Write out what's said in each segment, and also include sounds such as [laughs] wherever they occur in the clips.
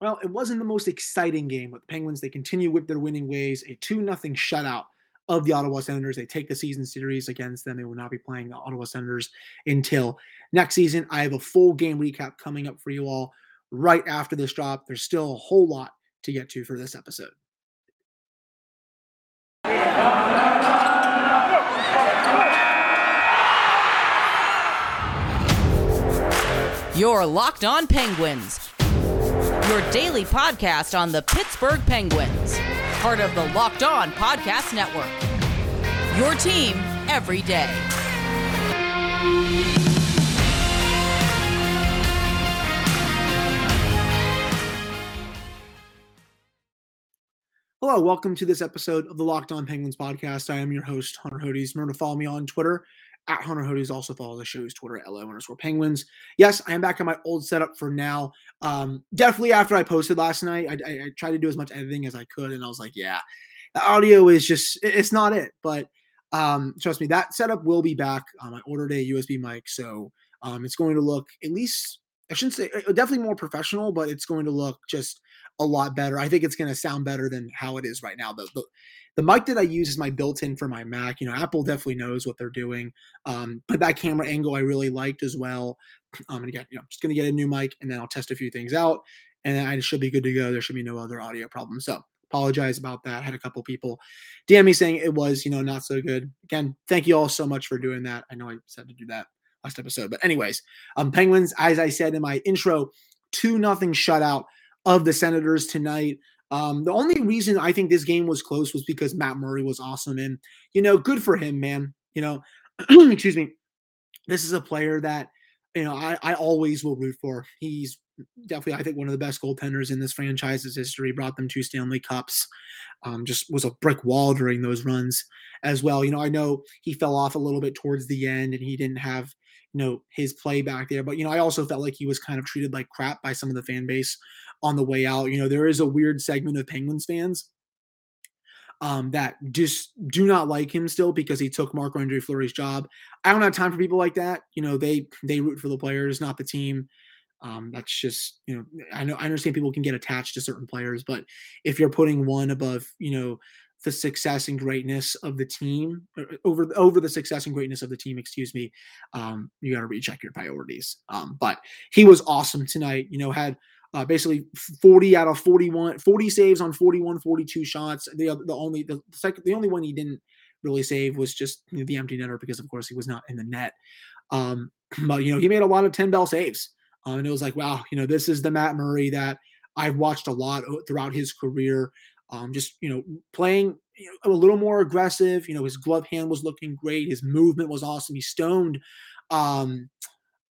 Well, it wasn't the most exciting game, but the Penguins, they continue with their winning ways. A 2 0 shutout of the Ottawa Senators. They take the season series against them. They will not be playing the Ottawa Senators until next season. I have a full game recap coming up for you all right after this drop. There's still a whole lot to get to for this episode. You're Locked On Penguins, your daily podcast on the Pittsburgh Penguins, part of the Locked On Podcast Network. Your team every day. Hello, welcome to this episode of the Locked On Penguins podcast. I am your host, Hunter Hodes. Remember to follow me on Twitter at Hunter Hodes. Also follow the show's Twitter at LO underscore Penguins. Yes, I am back on my old setup for now. Um, definitely after I posted last night, I, I, I, tried to do as much editing as I could, and I was like, yeah, the audio is just it's not it. But um, trust me, that setup will be back. Um, I ordered a USB mic, so um, it's going to look at least I shouldn't say uh, definitely more professional, but it's going to look just a lot better. I think it's going to sound better than how it is right now. The, the, the mic that I use is my built-in for my Mac. You know, Apple definitely knows what they're doing. Um, but that camera angle I really liked as well. Um, and again, you know, just going to get a new mic and then I'll test a few things out, and then I should be good to go. There should be no other audio problems. So apologize about that. Had a couple people DM me saying it was, you know, not so good. Again, thank you all so much for doing that. I know I said to do that last episode, but anyways, um, Penguins, as I said in my intro, two nothing shutout of the Senators tonight. Um, the only reason I think this game was close was because Matt Murray was awesome. And, you know, good for him, man. You know, [clears throat] excuse me. This is a player that, you know, I, I always will root for. He's definitely, I think, one of the best goaltenders in this franchise's history. Brought them two Stanley Cups. Um, just was a brick wall during those runs as well. You know, I know he fell off a little bit towards the end and he didn't have, you know, his play back there. But, you know, I also felt like he was kind of treated like crap by some of the fan base on the way out. You know, there is a weird segment of Penguins fans um, that just do not like him still because he took Marc Andre Fleury's job. I don't have time for people like that. You know, they they root for the players, not the team. Um, that's just you know I know I understand people can get attached to certain players, but if you're putting one above you know the success and greatness of the team over over the success and greatness of the team excuse me um, you got to recheck your priorities. Um, but he was awesome tonight you know had uh, basically 40 out of 41 40 saves on 41 42 shots. The the only the second the only one he didn't really save was just you know, the empty netter because of course he was not in the net. Um, [clears throat] but you know he made a lot of 10 bell saves. Um, and it was like wow you know this is the matt murray that i've watched a lot throughout his career um, just you know playing you know, a little more aggressive you know his glove hand was looking great his movement was awesome he stoned um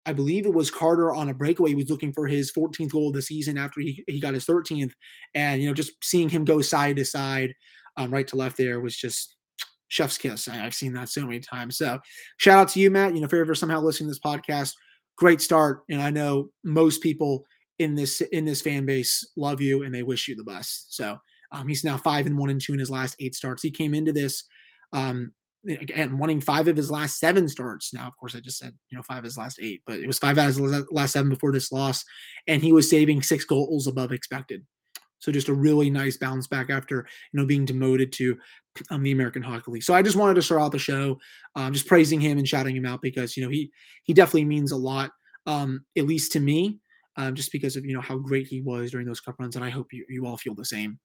I believe it was Carter on a breakaway. He was looking for his 14th goal of the season after he, he got his 13th. And, you know, just seeing him go side to side, um, right to left there was just chef's kiss. I, have seen that so many times. So shout out to you, Matt. You know, if you're ever somehow listening to this podcast, great start. And I know most people in this in this fan base love you and they wish you the best. So um, he's now five and one and two in his last eight starts. He came into this um, again winning five of his last seven starts. Now, of course, I just said you know five of his last eight, but it was five out of his last seven before this loss, and he was saving six goals above expected. So just a really nice bounce back after you know being demoted to um, the American Hockey League. So I just wanted to start out the show um, just praising him and shouting him out because you know he he definitely means a lot, um, at least to me, um, just because of you know how great he was during those cup runs, and I hope you you all feel the same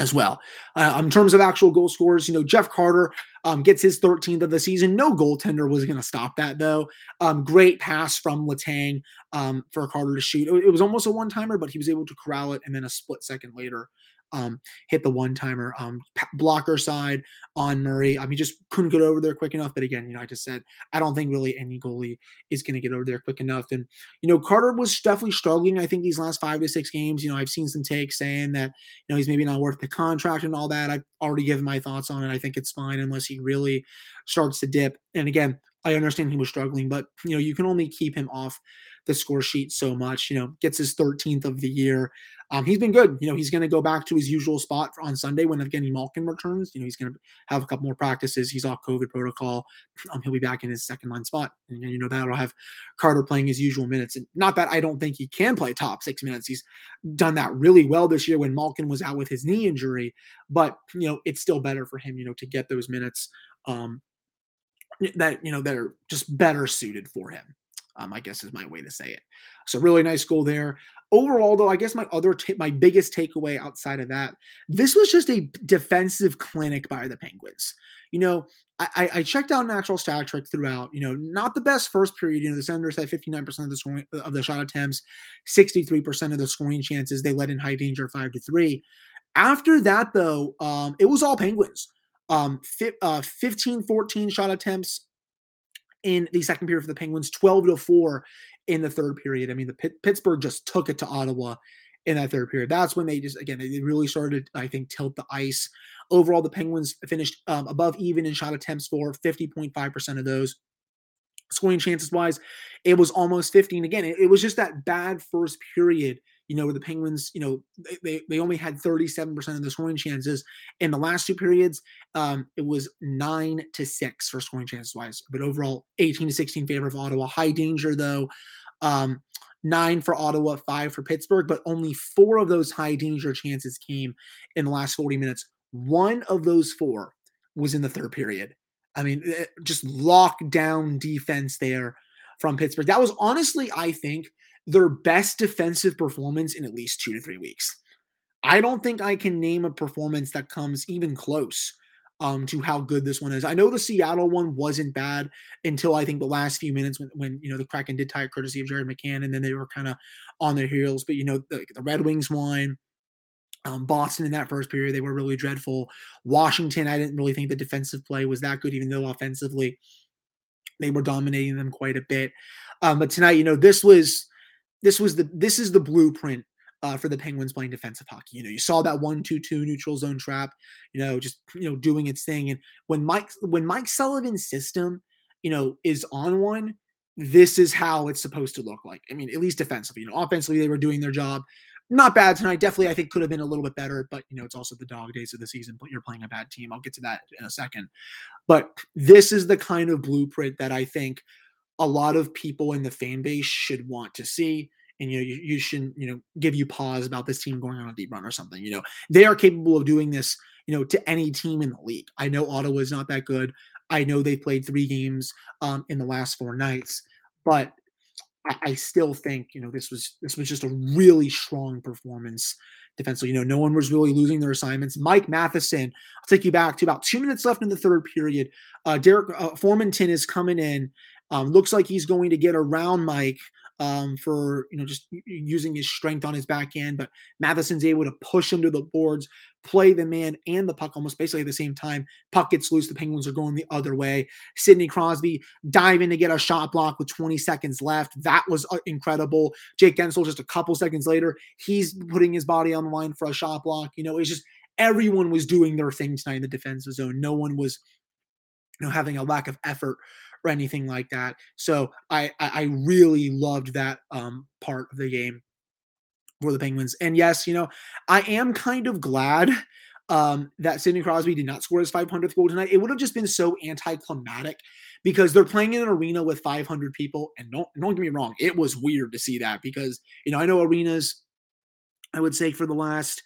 as well. Uh, in terms of actual goal scores, you know, Jeff Carter um, gets his 13th of the season. No goaltender was going to stop that, though. Um, great pass from Letang um, for Carter to shoot. It was almost a one timer, but he was able to corral it, and then a split second later, um, hit the one timer um, blocker side on Murray. I mean, just couldn't get over there quick enough. But again, you know, I just said I don't think really any goalie is going to get over there quick enough. And you know, Carter was definitely struggling. I think these last five to six games. You know, I've seen some takes saying that you know he's maybe not worth the contract and all that. I've already given my thoughts on it. I think it's fine unless he really starts to dip. And again, I understand he was struggling, but you know, you can only keep him off the score sheet so much. You know, gets his 13th of the year. Um, he's been good. You know, he's going to go back to his usual spot on Sunday when Evgeny Malkin returns. You know, he's going to have a couple more practices. He's off COVID protocol. [clears throat] Um, he'll be back in his second line spot. And, you know, that'll have Carter playing his usual minutes. And not that I don't think he can play top six minutes. He's done that really well this year when Malkin was out with his knee injury. But, you know, it's still better for him, you know, to get those minutes um, that, you know, that are just better suited for him. Um, I guess is my way to say it. So really nice goal there. Overall, though, I guess my other t- my biggest takeaway outside of that, this was just a defensive clinic by the Penguins. You know, I, I checked out natural stat trick throughout. You know, not the best first period. You know, the Senators had 59% of the scoring of the shot attempts, 63% of the scoring chances. They led in high danger five to three. After that, though, um, it was all Penguins. Um, fi- uh, 15, 14 shot attempts in the second period for the Penguins, 12 to 4 in the third period. I mean, the Pittsburgh just took it to Ottawa in that third period. That's when they just again they really started, I think, tilt the ice. Overall, the Penguins finished um, above even in shot attempts for 50.5% of those. Scoring chances wise, it was almost 15. Again, it, it was just that bad first period you know, where the Penguins, you know, they, they only had 37% of the scoring chances. In the last two periods, um, it was nine to six for scoring chances wise, but overall 18 to 16 favor of Ottawa. High danger though. Um, nine for Ottawa, five for Pittsburgh, but only four of those high danger chances came in the last 40 minutes. One of those four was in the third period. I mean, eh, just lockdown defense there from Pittsburgh. That was honestly, I think, their best defensive performance in at least two to three weeks. I don't think I can name a performance that comes even close um, to how good this one is. I know the Seattle one wasn't bad until I think the last few minutes when, when you know the Kraken did tie it courtesy of Jared McCann, and then they were kind of on their heels. But you know the, the Red Wings won. Um, Boston in that first period, they were really dreadful. Washington, I didn't really think the defensive play was that good, even though offensively they were dominating them quite a bit. Um, but tonight, you know, this was this was the this is the blueprint uh, for the Penguins playing defensive hockey. You know, you saw that one-two-two neutral zone trap. You know, just you know doing its thing. And when Mike when Mike Sullivan's system, you know, is on one, this is how it's supposed to look like. I mean, at least defensively. You know, offensively they were doing their job. Not bad tonight. Definitely, I think could have been a little bit better. But you know, it's also the dog days of the season. But you're playing a bad team. I'll get to that in a second. But this is the kind of blueprint that I think a lot of people in the fan base should want to see and you know you, you should you know give you pause about this team going on a deep run or something you know they are capable of doing this you know to any team in the league i know ottawa is not that good i know they played three games um, in the last four nights but I, I still think you know this was this was just a really strong performance defensively. You know, no one was really losing their assignments. Mike Matheson, I'll take you back to about two minutes left in the third period. Uh, Derek uh, Formenton is coming in. Um, looks like he's going to get around Mike um, for you know just using his strength on his back end. But Matheson's able to push him to the boards, play the man and the puck almost basically at the same time. Puck gets loose. The Penguins are going the other way. Sidney Crosby diving to get a shot block with 20 seconds left. That was uh, incredible. Jake Guentzel just a couple seconds later, he's putting his body on the line for a shot block. You know, it's just everyone was doing their thing tonight in the defensive zone. No one was you know having a lack of effort or anything like that. So I I really loved that um, part of the game for the Penguins. And yes, you know, I am kind of glad um, that Sidney Crosby did not score his 500th goal tonight. It would have just been so anticlimactic because they're playing in an arena with 500 people. And don't don't get me wrong, it was weird to see that because you know I know arenas. I would say for the last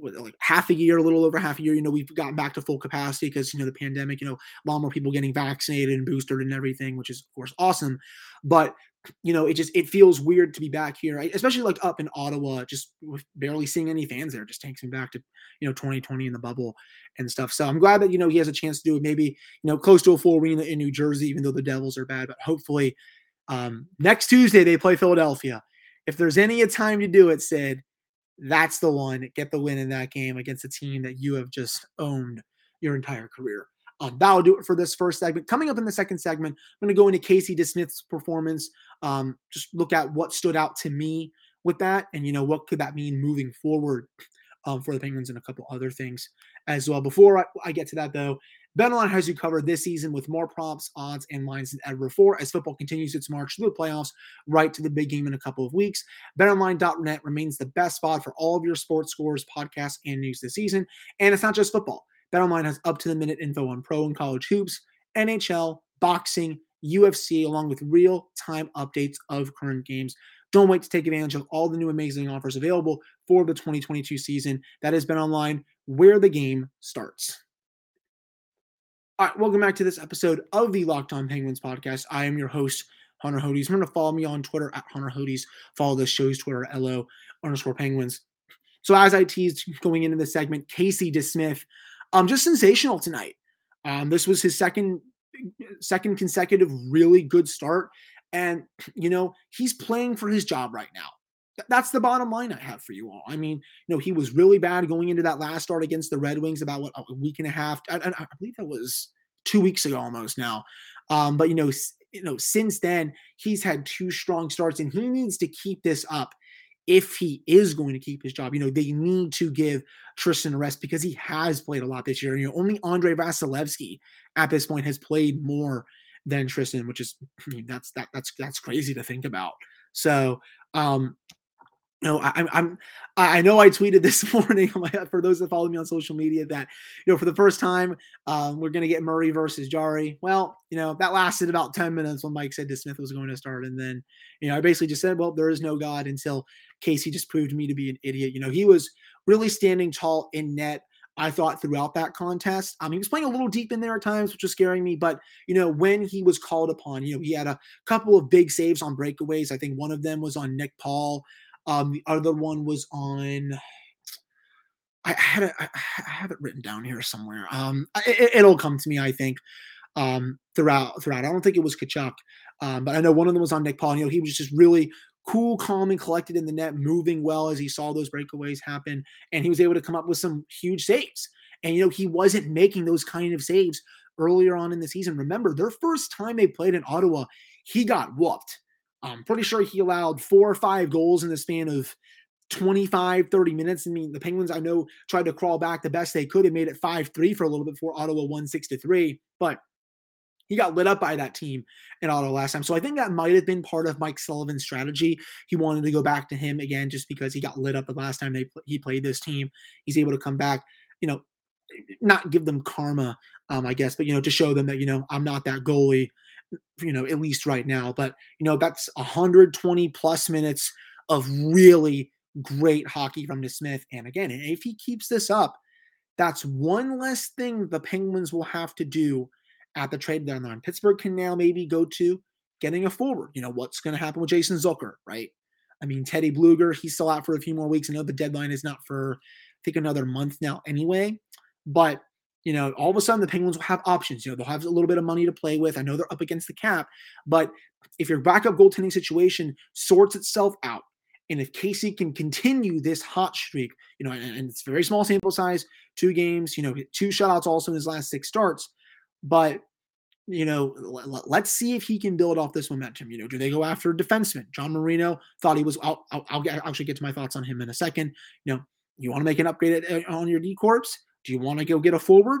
like half a year, a little over half a year, you know, we've gotten back to full capacity because, you know, the pandemic, you know, a lot more people getting vaccinated and boosted and everything, which is, of course, awesome. But, you know, it just, it feels weird to be back here, especially like up in Ottawa, just barely seeing any fans there. Just takes me back to, you know, 2020 in the bubble and stuff. So I'm glad that, you know, he has a chance to do it maybe, you know, close to a full arena in New Jersey, even though the Devils are bad. But hopefully um, next Tuesday they play Philadelphia. If there's any time to do it, Sid, that's the one. Get the win in that game against a team that you have just owned your entire career. Um, that'll do it for this first segment. Coming up in the second segment, I'm going to go into Casey DeSmith's performance. Um, just look at what stood out to me with that, and you know what could that mean moving forward um, for the Penguins and a couple other things as well. Before I, I, get to that, though, BetOnline has you covered this season with more props, odds, and lines than ever before as football continues its march through the playoffs right to the big game in a couple of weeks. BetOnline.net remains the best spot for all of your sports scores, podcasts, and news this season. And it's not just football. BetOnline has up to the minute info on pro and college hoops, NHL, boxing, UFC, along with real time updates of current games. Don't wait to take advantage of all the new amazing offers available for the 2022 season. That has been online where the game starts. All right, welcome back to this episode of the Locked On Penguins podcast. I am your host, Hunter Hodes. Remember to follow me on Twitter at Hunter Hodes. Follow the show's Twitter, LO underscore Penguins. So as I teased going into the segment, Casey DeSmith, um, just sensational tonight. Um, this was his second second consecutive really good start. And, you know, he's playing for his job right now. That's the bottom line I have for you all. I mean, you know, he was really bad going into that last start against the Red Wings about what a week and a half. I, I, believe that was two weeks ago almost now. Um, but you know, you know, since then he's had two strong starts, and he needs to keep this up if he is going to keep his job. You know, they need to give Tristan a rest because he has played a lot this year. You know, only Andrei Vasilevskiy at this point has played more than Tristan, which is [clears throat] I mean, that's that that's that's crazy to think about. So um you know, I, I'm I know I tweeted this [laughs] morning for those that follow me on social media that you know for the first time um, we're going to get Murray versus Jarry. Well, you know that lasted about ten minutes when Mike said DeSmith was going to start, and then you know I basically just said, well, there is no God until Casey just proved me to be an idiot. You know, he was really standing tall in net. I thought throughout that contest. Um, he was playing a little deep in there at times, which was scaring me. But you know, when he was called upon, you know, he had a couple of big saves on breakaways. I think one of them was on Nick Paul. Um, the other one was on. I had it. I have it written down here somewhere. Um, it, will come to me, I think. Um, throughout throughout. I don't think it was Tkachuk, um, but I know one of them was on Nick Paul. You know, he was just really cool, calm, and collected in the net, moving well as he saw those breakaways happen, and he was able to come up with some huge saves. And you know, he wasn't making those kind of saves earlier on in the season. Remember, their first time they played in Ottawa, he got whooped. I'm pretty sure he allowed four or five goals in the span of 25, 30 minutes. I mean, the Penguins, I know, tried to crawl back the best they could and made it 5 3 for a little bit before Ottawa won 6 to 3. But he got lit up by that team in Ottawa last time. So I think that might have been part of Mike Sullivan's strategy. He wanted to go back to him again just because he got lit up the last time they he played this team. He's able to come back, you know, not give them karma, um, I guess, but you know, to show them that you know I'm not that goalie, you know, at least right now. But you know, that's 120 plus minutes of really great hockey from DeSmith. And again, if he keeps this up, that's one less thing the Penguins will have to do at the trade deadline. Pittsburgh can now maybe go to getting a forward. You know, what's going to happen with Jason Zucker, right? I mean, Teddy Blueger, he's still out for a few more weeks. I know the deadline is not for, I think, another month now anyway. But, you know, all of a sudden the Penguins will have options. You know, they'll have a little bit of money to play with. I know they're up against the cap, but if your backup goaltending situation sorts itself out, and if Casey can continue this hot streak, you know, and, and it's very small sample size, two games, you know, two shutouts also in his last six starts, but you know, let's see if he can build off this momentum. You know, do they go after a defenseman? John Marino thought he was. I'll, I'll, I'll actually get to my thoughts on him in a second. You know, you want to make an upgrade on your D corps? Do you want to go get a forward?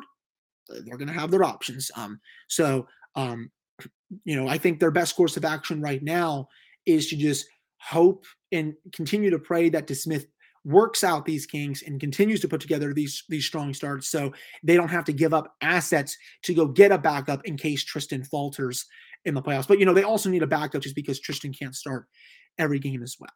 They're going to have their options. Um, so, um, [clears throat] you know, I think their best course of action right now is to just hope and continue to pray that DeSmith works out these Kings and continues to put together these these strong starts, so they don't have to give up assets to go get a backup in case Tristan falters in the playoffs. But you know, they also need a backup just because Tristan can't start every game as well.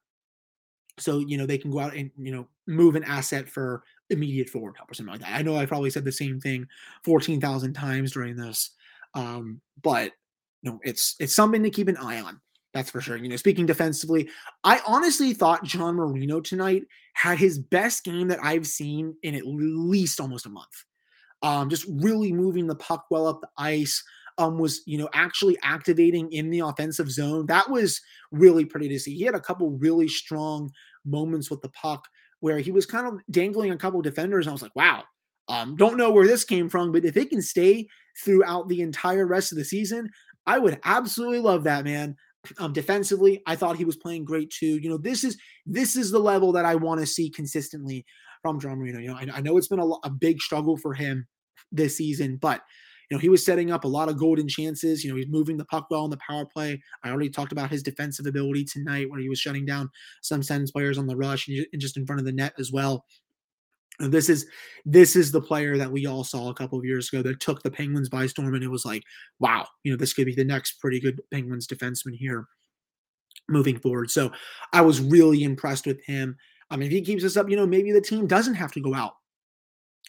So you know they can go out and you know move an asset for immediate forward help or something like that. I know I probably said the same thing fourteen thousand times during this, um, but you know it's it's something to keep an eye on. That's for sure. You know, speaking defensively, I honestly thought John Marino tonight had his best game that I've seen in at least almost a month. Um, just really moving the puck well up the ice. Um, was you know actually activating in the offensive zone. That was really pretty to see. He had a couple really strong moments with the puck where he was kind of dangling a couple defenders. And I was like, wow, um, don't know where this came from, but if it can stay throughout the entire rest of the season, I would absolutely love that, man. [clears throat] Um, defensively, I thought he was playing great too. You know, this is this is the level that I want to see consistently from John Marino. You know, I, I know it's been a, a big struggle for him this season, but You know, he was setting up a lot of golden chances. You know, he's moving the puck well in the power play. I already talked about his defensive ability tonight, where he was shutting down some Sens players on the rush and just in front of the net as well. This is this is the player that we all saw a couple of years ago that took the Penguins by storm, and it was like, wow, you know, this could be the next pretty good Penguins defenseman here moving forward. So I was really impressed with him. I mean, if he keeps this up, you know, maybe the team doesn't have to go out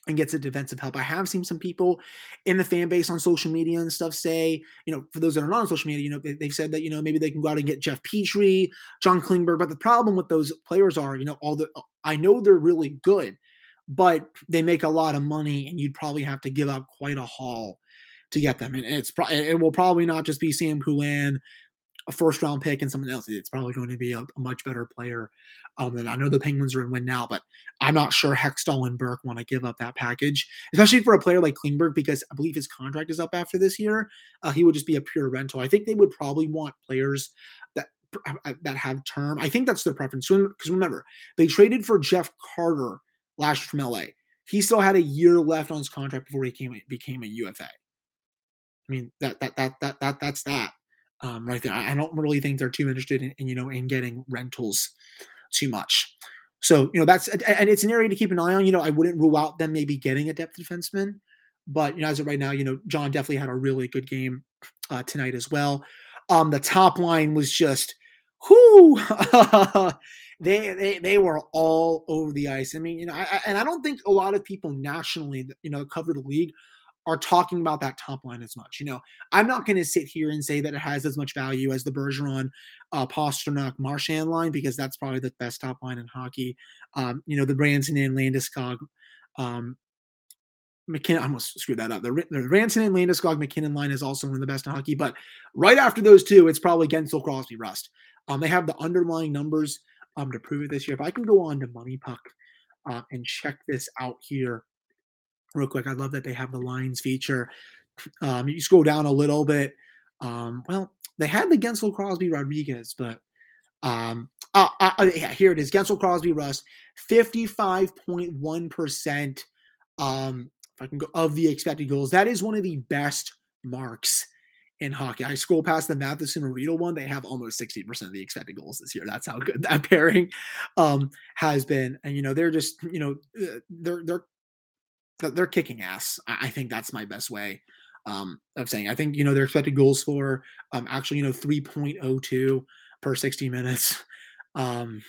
and gets a defensive help. I have seen some people in the fan base on social media and stuff say, you know, for those that are not on social media, you know, they, have said that, you know, maybe they can go out and get Jeff Petry, John Klingberg. But the problem with those players are, you know, all the, I know they're really good, but they make a lot of money and you'd probably have to give up quite a haul to get them. And it's, probably it will probably not just be Sam Poulin, a first round pick and someone else. It's probably going to be a, a much better player. Um, and I know the Penguins are in win now, but I'm not sure Hextall and Burke want to give up that package, especially for a player like Klingberg, because I believe his contract is up after this year. Uh, he would just be a pure rental. I think they would probably want players that uh, that have term. I think that's their preference. Because remember, they traded for Jeff Carter last year from LA. He still had a year left on his contract before he came, became a UFA. I mean that that that that that that's that um, right there. I, I, don't really think they're too interested in, in, you know in getting rentals too much. So you know that's and it's an area to keep an eye on. You know, I wouldn't rule out them maybe getting a depth defenseman, but you know as of right now, you know John definitely had a really good game uh, tonight as well. Um, the top line was just whoo. [laughs] they, they they were all over the ice. I mean, you know, I, and I don't think a lot of people nationally, you know, cover the league are talking about that top line as much. You know, I'm not going to sit here and say that it has as much value as the Bergeron, uh, Pastrnak, Marchand line because that's probably the best top line in hockey. Um, you know, the Rantanen, Landeskog, um, MacKinnon, I almost screwed that up. The, the Rantanen-Landeskog-MacKinnon line is also one of the best in hockey. But right after those two, it's probably Guentzel, Crosby, Rust. Um, they have the underlying numbers um, to prove it this year. If I can go on to Money Puck uh, and check this out here real quick. I love that they have the lines feature. Um, you scroll down a little bit. Um, well, they had the Guentzel Crosby Rodrigues, but um, uh, uh, yeah, here it is. Guentzel Crosby Rust, 55.1% um, if I can go of the expected goals. That is one of the best marks in hockey. I scroll past the Matheson Ruhwedel one. They have almost 60% of the expected goals this year. That's how good [laughs] that pairing um, has been. And, you know, they're just, you know, uh, they're, they're they're kicking ass. I think that's my best way um, of saying. I think you know their expected goals for um, actually you know 3.02 per 60 minutes. [laughs] Um,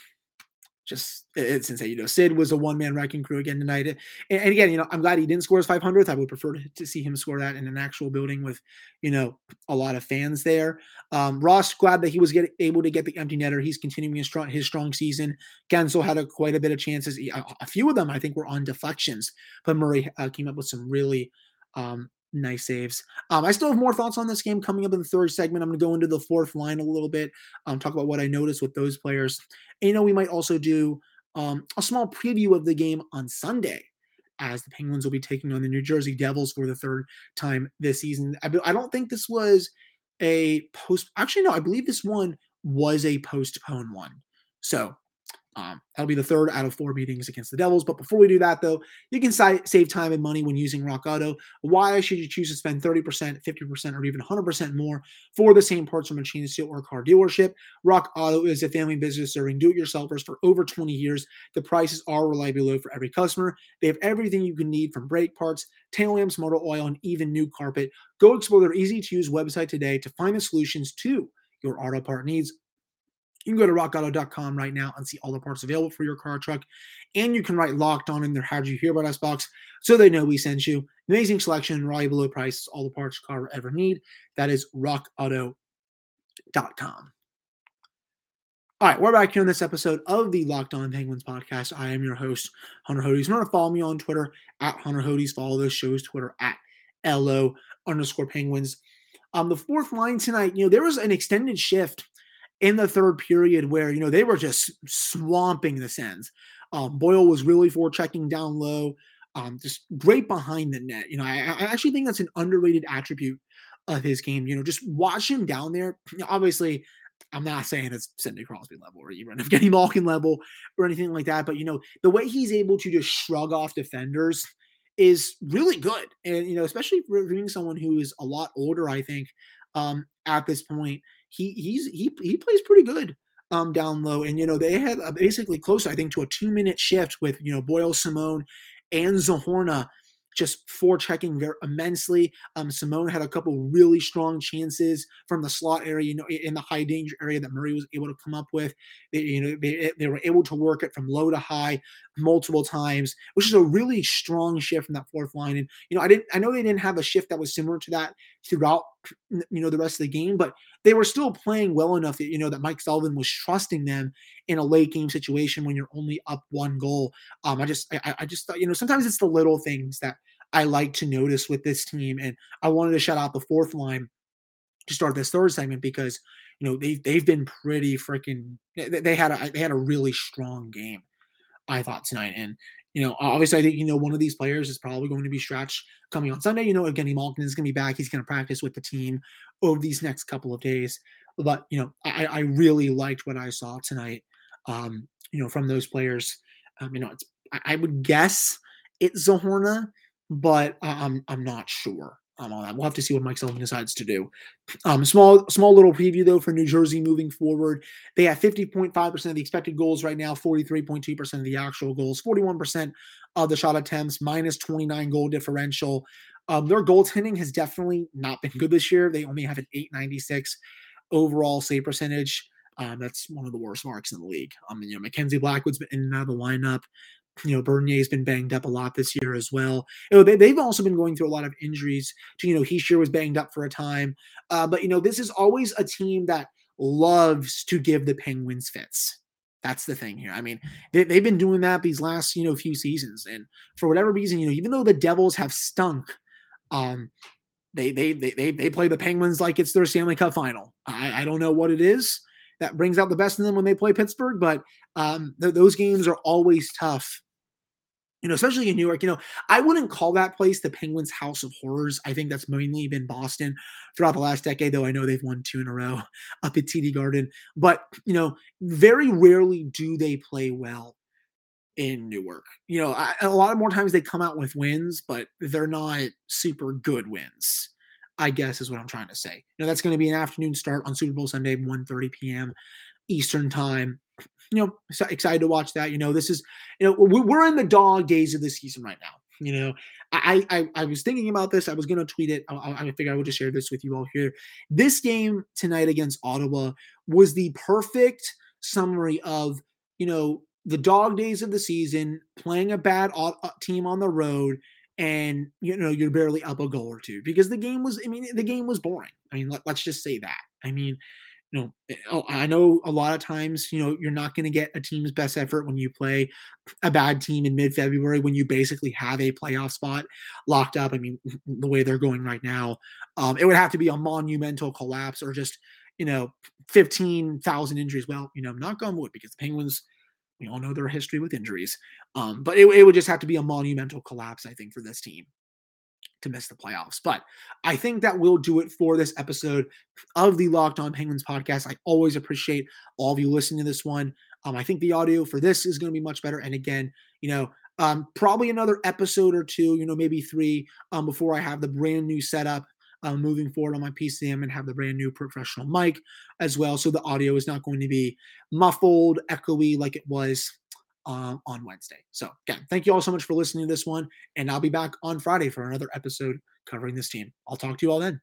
just it's insane. You know, Sid was a one man wrecking crew again tonight. And, and, again, you know, I'm glad he didn't score his 500th. I would prefer to, to, see him score that in an actual building with, you know, a lot of fans there. Um, Rust, glad that he was get, able to get the empty netter. He's continuing his strong, his strong season. Guentzel had a, quite a bit of chances. A, a, few of them, I think, were on deflections, but Murray uh, came up with some really um, nice saves. Um, I still have more thoughts on this game coming up in the third segment. I'm going to go into the fourth line a little bit, um, talk about what I noticed with those players. And, you know, we might also do um, a small preview of the game on Sunday as the Penguins will be taking on the New Jersey Devils for the third time this season. I, I don't think this was a post. Actually, no, I believe this one was a postponed one. So um, that'll be the third out of four meetings against the Devils. But before we do that, though, you can si- save time and money when using Rock Auto. Why should you choose to spend 30%, 50%, or even 100% more for the same parts from a chain steel or car dealership? Rock Auto is a family business serving do it yourselfers for over 20 years. The prices are reliably low for every customer. They have everything you can need from brake parts, tail lamps, motor oil, and even new carpet. Go explore their easy to use website today to find the solutions to your auto part needs you can go to rockauto.com right now and see all the parts available for your car truck. And you can write locked on in their How Did You Hear About Us box so they know we sent you. Amazing selection, reliable low prices, all the parts your car will ever need. That is rockauto.com. All right, we're back here on this episode of the Locked On Penguins podcast. I am your host, Hunter Hodes. Remember to follow me on Twitter at Hunter Hodes. Follow those shows Twitter at LO underscore Penguins. Um, the fourth line tonight, you know, there was an extended shift in the third period where you know they were just swamping the Sens. Um, Boyle was really for checking down low, um, just great behind the net. You know, I, I, actually think that's an underrated attribute of his game. You know, just watch him down there. Obviously, I'm not saying it's Sidney Crosby level or even [laughs] Evgeny Malkin level or anything like that, but you know, the way he's able to just shrug off defenders is really good. And, you know, especially for being someone who is a lot older, I think, um, at this point, he he's he he plays pretty good um down low. And you know, they had basically close, I think, to a two minute shift with you know Boyle Simon and Zohorna just forechecking very immensely. Um, Simon had a couple really strong chances from the slot area, you know, in the high danger area that Murray was able to come up with. They, you know, they, they were able to work it from low to high multiple times, which is a really strong shift from that fourth line. And you know, I didn't, I know they didn't have a shift that was similar to that throughout, you know, the rest of the game, but they were still playing well enough that you know that Mike Sullivan was trusting them in a late game situation when you're only up one goal. Um, I just, I, I just thought, you know, sometimes it's the little things that I like to notice with this team. And I wanted to shout out the fourth line to start this third segment because you know they've they've been pretty freaking they had a they had a really strong game I thought tonight and you know obviously I think you know one of these players is probably going to be stretched coming on Sunday. You know Evgeny Malkin is going to be back. He's going to practice with the team over these next couple of days. But you know I, I really liked what I saw tonight um you know from those players. Um you know it's I, I would guess it's Zohorna but I'm I'm not sure um, on that. We'll have to see what Mike Sullivan decides to do. Um, small small little preview though for New Jersey moving forward. They have 50.5% of the expected goals right now, 43.2% of the actual goals, 41% of the shot attempts, minus 29 goal differential. Um, their goaltending has definitely not been good this year. They only have an 896 overall save percentage. Um, that's one of the worst marks in the league. Mean, you know, Mackenzie Blackwood's been in and out of the lineup you know, Bernier's been banged up a lot this year as well. You know, they, have also been going through a lot of injuries. To, you know, Hischier was banged up for a time. Uh, but, you know, this is always a team that loves to give the Penguins fits. That's the thing here. I mean, they, have been doing that these last, you know, few seasons. And for whatever reason, you know, even though the Devils have stunk, um, they, they, they, they, they play the Penguins like it's their Stanley Cup final. I, I don't know what it is that brings out the best in them when they play Pittsburgh, but um, th- those games are always tough you know, especially in Newark, you know, I wouldn't call that place the Penguins' House of Horrors. I think that's mainly been Boston throughout the last decade, though I know they've won two in a row [laughs] up at TD Garden. But, you know, very rarely do they play well in Newark. You know, I, a lot of more times they come out with wins, but they're not super good wins. I guess is what I'm trying to say. You know, that's going to be an afternoon start on Super Bowl Sunday, 1:30 p.m. Eastern time you know, excited to watch that. You know, this is, you know, we're in the dog days of the season right now. You know, I I, I was thinking about this. I was to tweet it. I, I figured I would just share this with you all here. This game tonight against Ottawa was the perfect summary of, you know, the dog days of the season, playing a bad uh, team on the road, and you know you're barely up a goal or two because the game was. I mean, the game was boring. I mean, let, let's just say that. I mean, you know, eh, oh, I know a lot of times, you know, you're not going to get a team's best effort when you play a bad team in mid February when you basically have a playoff spot locked up. I mean, the way they're going right now, um, it would have to be a monumental collapse or just, you know, 15,000 injuries. Well, you know, knock on wood because the Penguins, we all know their history with injuries. Um, but it, it would just have to be a monumental collapse, I think, for this team to miss the playoffs. But I think that will do it for this episode of the Locked On Penguins podcast. I always appreciate all of you listening to this one. Um, I think the audio for this is going to be much better. And again, you know, um, probably another episode or two, you know, maybe three um, before I have the brand new setup uh, moving forward on my PCM and have the brand new professional mic as well. So the audio is not going to be muffled, echoey like it was on Wednesday. So, again, thank you all so much for listening to this one. And I'll be back on Friday for another episode covering this team. I'll talk to you all then.